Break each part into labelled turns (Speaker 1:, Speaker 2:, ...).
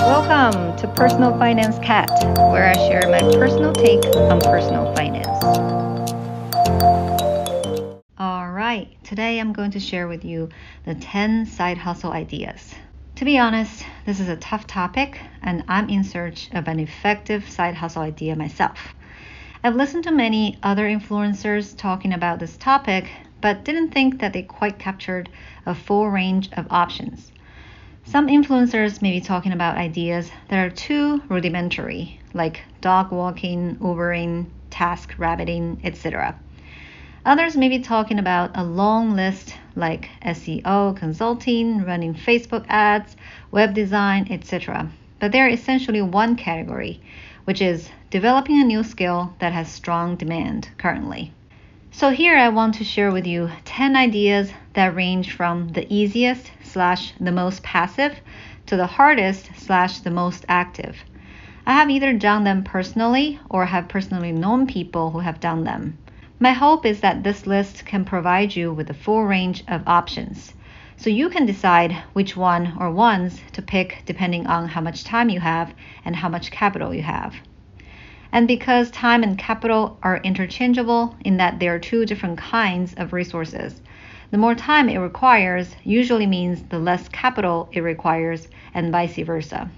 Speaker 1: Welcome to Personal Finance Cat, where I share my personal take on personal finance. Alright, today I'm going to share with you the 10 side hustle ideas. To be honest, this is a tough topic, and I'm in search of an effective side hustle idea myself. I've listened to many other influencers talking about this topic, but didn't think that they quite captured a full range of options. Some influencers may be talking about ideas that are too rudimentary, like dog walking, Ubering, task rabbiting, etc. Others may be talking about a long list like SEO, consulting, running Facebook ads, web design, etc. But they're essentially one category, which is developing a new skill that has strong demand currently. So here I want to share with you 10 ideas that range from the easiest slash the most passive to the hardest slash the most active. I have either done them personally or have personally known people who have done them. My hope is that this list can provide you with a full range of options. So you can decide which one or ones to pick depending on how much time you have and how much capital you have. And because time and capital are interchangeable in that they are two different kinds of resources, the more time it requires usually means the less capital it requires, and vice versa.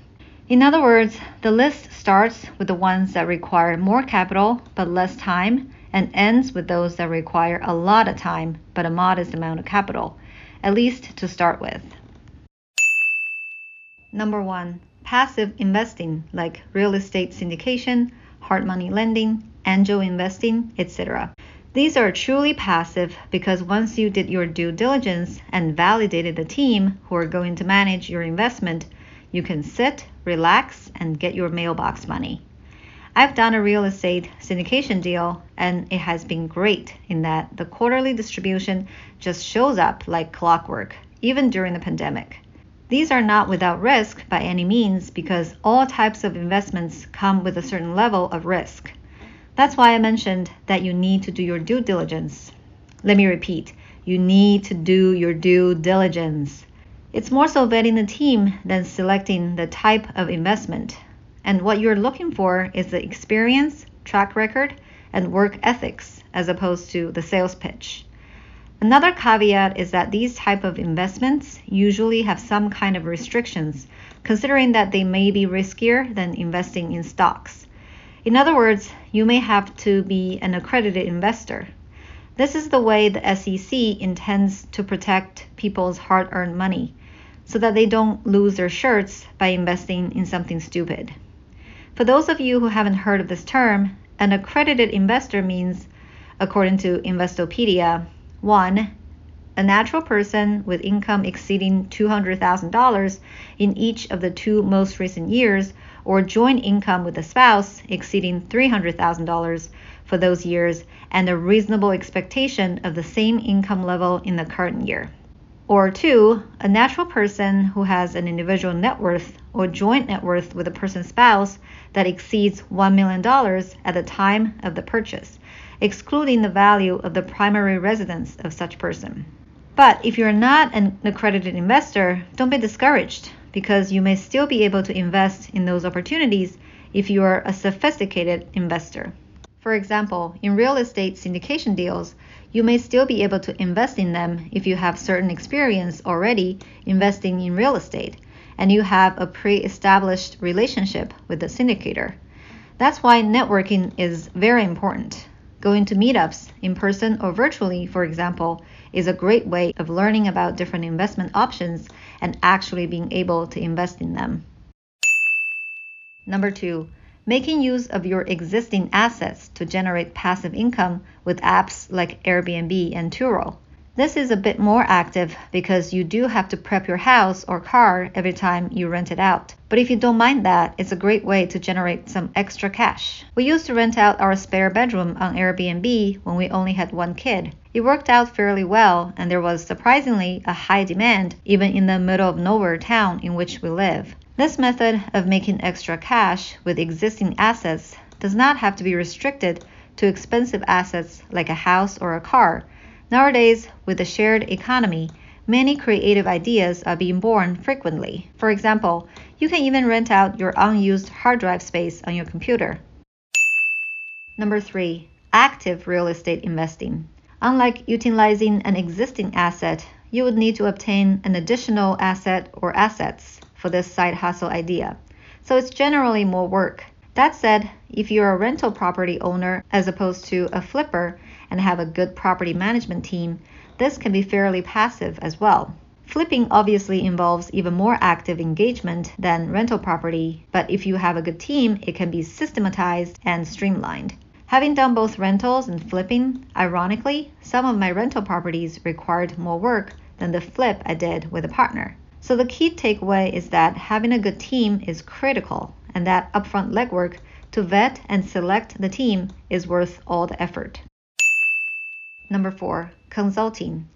Speaker 1: In other words, the list starts with the ones that require more capital but less time, and ends with those that require a lot of time but a modest amount of capital, at least to start with. Number one, passive investing like real estate syndication, hard money lending, angel investing, etc. These are truly passive because once you did your due diligence and validated the team who are going to manage your investment, you can sit, relax, and get your mailbox money. I've done a real estate syndication deal and it has been great in that the quarterly distribution just shows up like clockwork, even during the pandemic. These are not without risk by any means because all types of investments come with a certain level of risk. That's why I mentioned that you need to do your due diligence. Let me repeat you need to do your due diligence. It's more so vetting the team than selecting the type of investment. And what you're looking for is the experience, track record, and work ethics as opposed to the sales pitch. Another caveat is that these type of investments usually have some kind of restrictions, considering that they may be riskier than investing in stocks. In other words, you may have to be an accredited investor. This is the way the SEC intends to protect people's hard earned money so that they don't lose their shirts by investing in something stupid. For those of you who haven't heard of this term, an accredited investor means, according to Investopedia, 1. A natural person with income exceeding $200,000 in each of the two most recent years, or joint income with a spouse exceeding $300,000 for those years, and a reasonable expectation of the same income level in the current year. Or two, a natural person who has an individual net worth or joint net worth with a person's spouse that exceeds $1 million at the time of the purchase excluding the value of the primary residence of such person. But if you're not an accredited investor, don't be discouraged because you may still be able to invest in those opportunities if you are a sophisticated investor. For example, in real estate syndication deals, you may still be able to invest in them if you have certain experience already investing in real estate and you have a pre established relationship with the syndicator. That's why networking is very important. Going to meetups, in person or virtually, for example, is a great way of learning about different investment options and actually being able to invest in them. Number two, making use of your existing assets to generate passive income with apps like Airbnb and Turo. This is a bit more active because you do have to prep your house or car every time you rent it out. But if you don't mind that, it's a great way to generate some extra cash. We used to rent out our spare bedroom on Airbnb when we only had one kid. It worked out fairly well, and there was surprisingly a high demand even in the middle of nowhere town in which we live. This method of making extra cash with existing assets does not have to be restricted to expensive assets like a house or a car Nowadays, with the shared economy, many creative ideas are being born frequently. For example, you can even rent out your unused hard drive space on your computer. Number three, active real estate investing. Unlike utilizing an existing asset, you would need to obtain an additional asset or assets for this side hustle idea. So it's generally more work. That said, if you're a rental property owner as opposed to a flipper and have a good property management team, this can be fairly passive as well. Flipping obviously involves even more active engagement than rental property, but if you have a good team, it can be systematized and streamlined. Having done both rentals and flipping, ironically, some of my rental properties required more work than the flip I did with a partner. So the key takeaway is that having a good team is critical and that upfront legwork to vet and select the team is worth all the effort. Number four, consulting.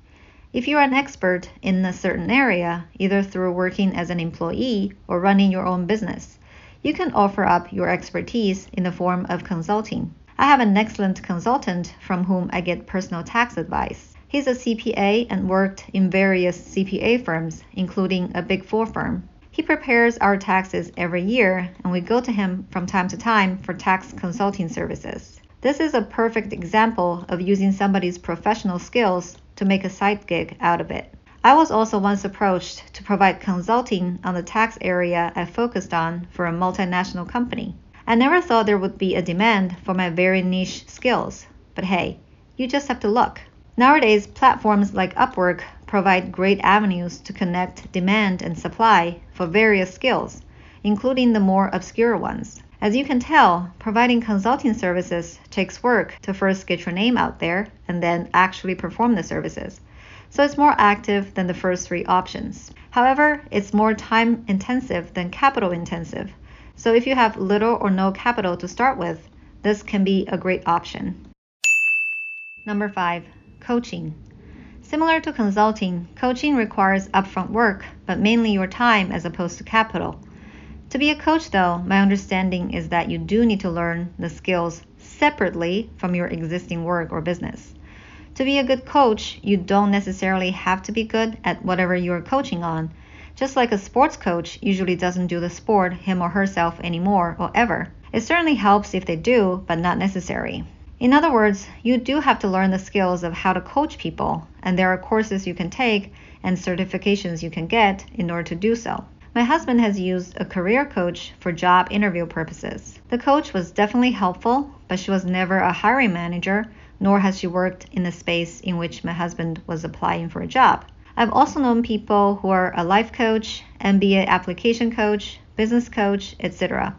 Speaker 1: If you're an expert in a certain area, either through working as an employee or running your own business, you can offer up your expertise in the form of consulting. I have an excellent consultant from whom I get personal tax advice. He's a CPA and worked in various CPA firms, including a Big Four firm. He prepares our taxes every year, and we go to him from time to time for tax consulting services. This is a perfect example of using somebody's professional skills to make a side gig out of it. I was also once approached to provide consulting on the tax area I focused on for a multinational company. I never thought there would be a demand for my very niche skills, but hey, you just have to look. Nowadays, platforms like Upwork provide great avenues to connect demand and supply for various skills, including the more obscure ones. As you can tell, providing consulting services takes work to first get your name out there and then actually perform the services. So it's more active than the first three options. However, it's more time intensive than capital intensive. So if you have little or no capital to start with, this can be a great option. Number five, coaching. Similar to consulting, coaching requires upfront work, but mainly your time as opposed to capital. To be a coach, though, my understanding is that you do need to learn the skills separately from your existing work or business. To be a good coach, you don't necessarily have to be good at whatever you're coaching on. Just like a sports coach usually doesn't do the sport him or herself anymore or ever. It certainly helps if they do, but not necessary. In other words, you do have to learn the skills of how to coach people, and there are courses you can take and certifications you can get in order to do so. My husband has used a career coach for job interview purposes. The coach was definitely helpful, but she was never a hiring manager, nor has she worked in the space in which my husband was applying for a job. I've also known people who are a life coach, MBA application coach, business coach, etc.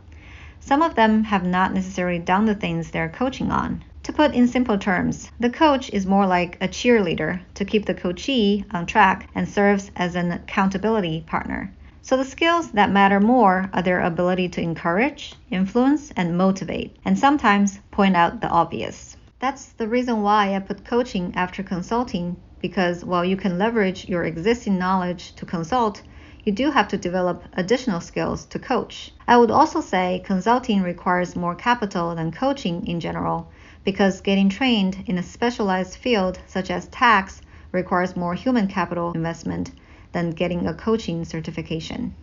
Speaker 1: Some of them have not necessarily done the things they're coaching on. To put in simple terms, the coach is more like a cheerleader to keep the coachee on track and serves as an accountability partner. So the skills that matter more are their ability to encourage, influence, and motivate, and sometimes point out the obvious. That's the reason why I put coaching after consulting because while you can leverage your existing knowledge to consult, you do have to develop additional skills to coach. I would also say consulting requires more capital than coaching in general because getting trained in a specialized field such as tax requires more human capital investment than getting a coaching certification.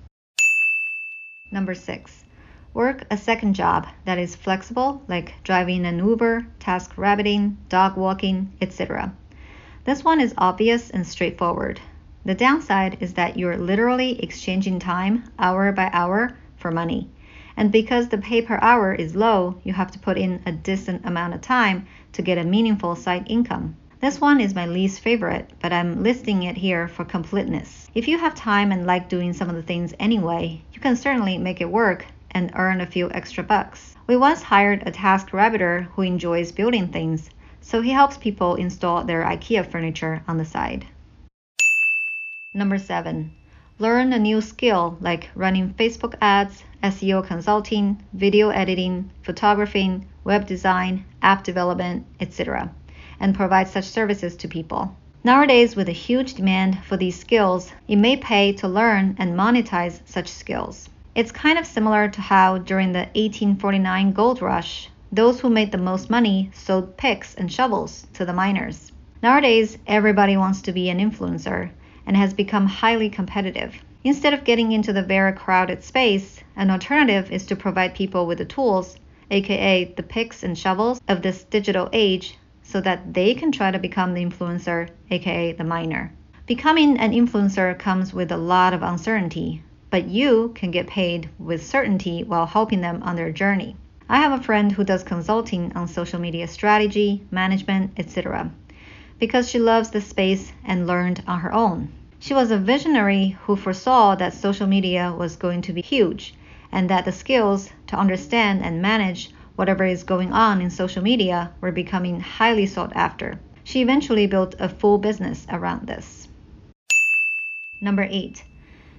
Speaker 1: Number six, work a second job that is flexible, like driving an Uber, task rabbiting, dog walking, etc. This one is obvious and straightforward. The downside is that you're literally exchanging time hour by hour for money. And because the pay per hour is low, you have to put in a decent amount of time to get a meaningful side income. This one is my least favorite, but I'm listing it here for completeness. If you have time and like doing some of the things anyway, you can certainly make it work and earn a few extra bucks. We once hired a task rabbiter who enjoys building things, so he helps people install their IKEA furniture on the side. Number seven, learn a new skill like running Facebook ads, SEO consulting, video editing, photographing, web design, app development, etc and provide such services to people. Nowadays, with a huge demand for these skills, it may pay to learn and monetize such skills. It's kind of similar to how during the 1849 gold rush, those who made the most money sold picks and shovels to the miners. Nowadays, everybody wants to be an influencer, and has become highly competitive. Instead of getting into the very crowded space, an alternative is to provide people with the tools, aka the picks and shovels of this digital age, so that they can try to become the influencer, aka the miner. Becoming an influencer comes with a lot of uncertainty, but you can get paid with certainty while helping them on their journey. I have a friend who does consulting on social media strategy, management, etc. because she loves the space and learned on her own. She was a visionary who foresaw that social media was going to be huge and that the skills to understand and manage whatever is going on in social media were becoming highly sought after. She eventually built a full business around this. Number 8.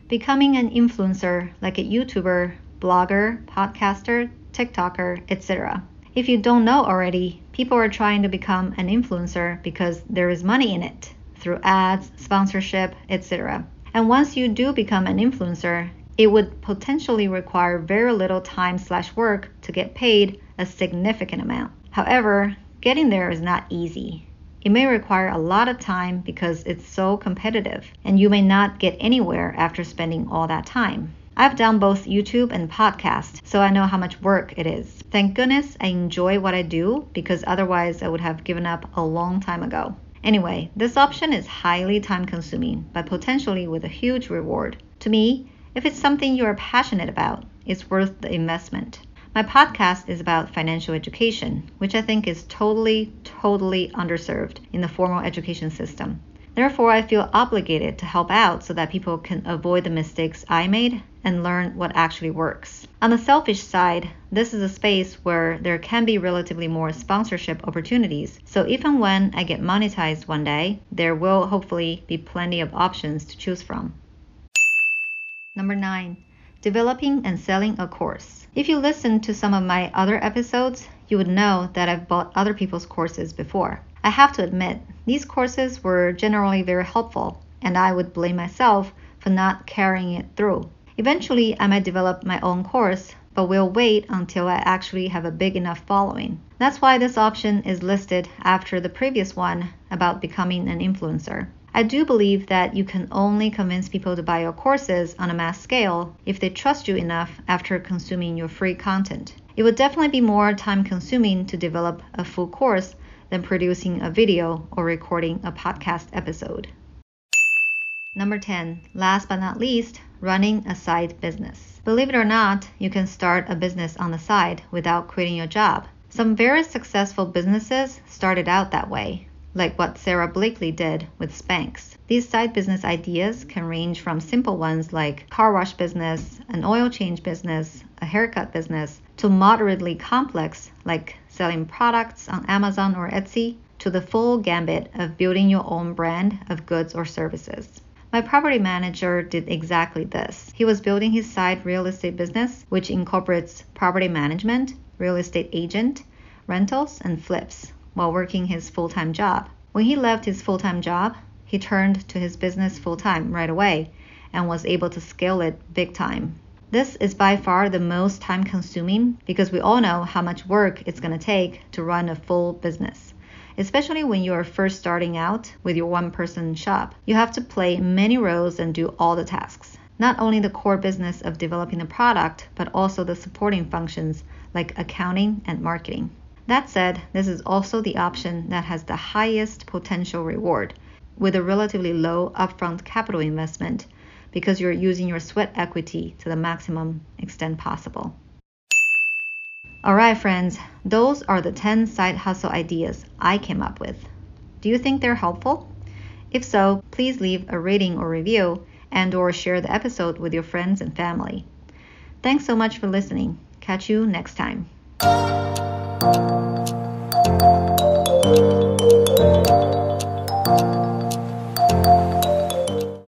Speaker 1: Becoming an influencer like a YouTuber, blogger, podcaster, TikToker, etc. If you don't know already, people are trying to become an influencer because there is money in it through ads, sponsorship, etc. And once you do become an influencer, it would potentially require very little time slash work to get paid a significant amount. However, getting there is not easy. It may require a lot of time because it's so competitive, and you may not get anywhere after spending all that time. I've done both YouTube and podcast, so I know how much work it is. Thank goodness I enjoy what I do because otherwise I would have given up a long time ago. Anyway, this option is highly time consuming, but potentially with a huge reward. To me, if it's something you are passionate about, it's worth the investment. My podcast is about financial education, which I think is totally, totally underserved in the formal education system. Therefore, I feel obligated to help out so that people can avoid the mistakes I made and learn what actually works. On the selfish side, this is a space where there can be relatively more sponsorship opportunities. So if and when I get monetized one day, there will hopefully be plenty of options to choose from. Number 9. Developing and selling a course. If you listen to some of my other episodes, you would know that I've bought other people's courses before. I have to admit, these courses were generally very helpful, and I would blame myself for not carrying it through. Eventually, I might develop my own course, but will wait until I actually have a big enough following. That's why this option is listed after the previous one about becoming an influencer. I do believe that you can only convince people to buy your courses on a mass scale if they trust you enough after consuming your free content. It would definitely be more time consuming to develop a full course than producing a video or recording a podcast episode. Number 10, last but not least, running a side business. Believe it or not, you can start a business on the side without quitting your job. Some very successful businesses started out that way, like what Sara Blakely did with Spanx. These side business ideas can range from simple ones like car wash business, an oil change business, a haircut business, to moderately complex like selling products on Amazon or Etsy, to the full gambit of building your own brand of goods or services. My property manager did exactly this. He was building his side real estate business, which incorporates property management, real estate agent, rentals, and flips, while working his full time job. When he left his full time job, he turned to his business full time right away and was able to scale it big time. This is by far the most time consuming because we all know how much work it's going to take to run a full business. Especially when you are first starting out with your one person shop, you have to play many roles and do all the tasks. Not only the core business of developing the product, but also the supporting functions like accounting and marketing. That said, this is also the option that has the highest potential reward with a relatively low upfront capital investment because you're using your sweat equity to the maximum extent possible. Alright, friends, those are the 10 side hustle ideas I came up with. Do you think they're helpful? If so, please leave a rating or review and or share the episode with your friends and family. Thanks so much for listening. Catch you next time. Thank you.